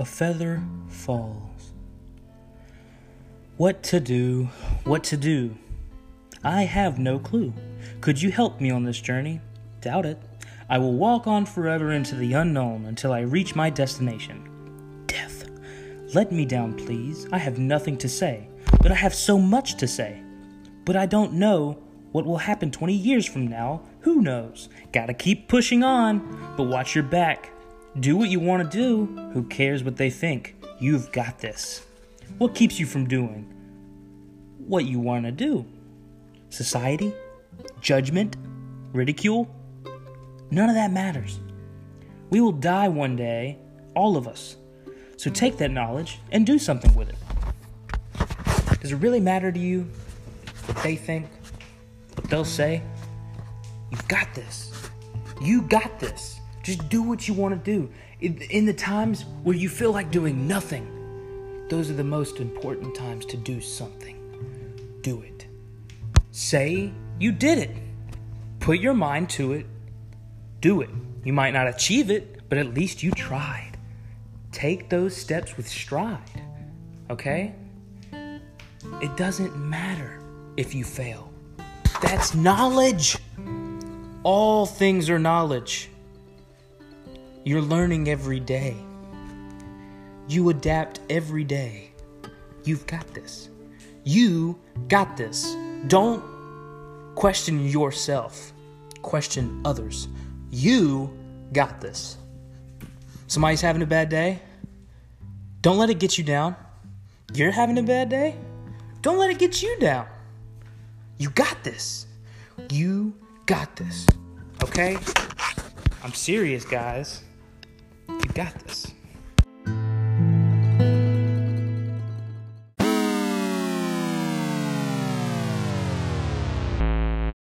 a feather falls. What to do? What to do? I have no clue. Could you help me on this journey? Doubt it. I will walk on forever into the unknown until I reach my destination. Death. Let me down, please. I have nothing to say, but I have so much to say. But I don't know what will happen 20 years from now. Who knows? Gotta keep pushing on, but watch your back. Do what you want to do. Who cares what they think? You've got this. What keeps you from doing what you want to do? Society? Judgment? Ridicule? None of that matters. We will die one day, all of us. So take that knowledge and do something with it. Does it really matter to you what they think? What they'll say? You've got this. You got this. Just do what you want to do. In, the times where you feel like doing nothing, those are the most important times to do something. Do it. Say you did it. Put your mind to it. Do it. You might not achieve it, but at least you tried. Take those steps with stride. Okay? It doesn't matter if you fail. That's knowledge. All things are knowledge. You're learning every day. You adapt every day. You've got this. You got this. Don't question yourself, question others. You got this. Somebody's having a bad day? Don't let it get you down. You're having a bad day? Don't let it get you down. You got this. You got this. Okay? I'm serious, guys. Got this.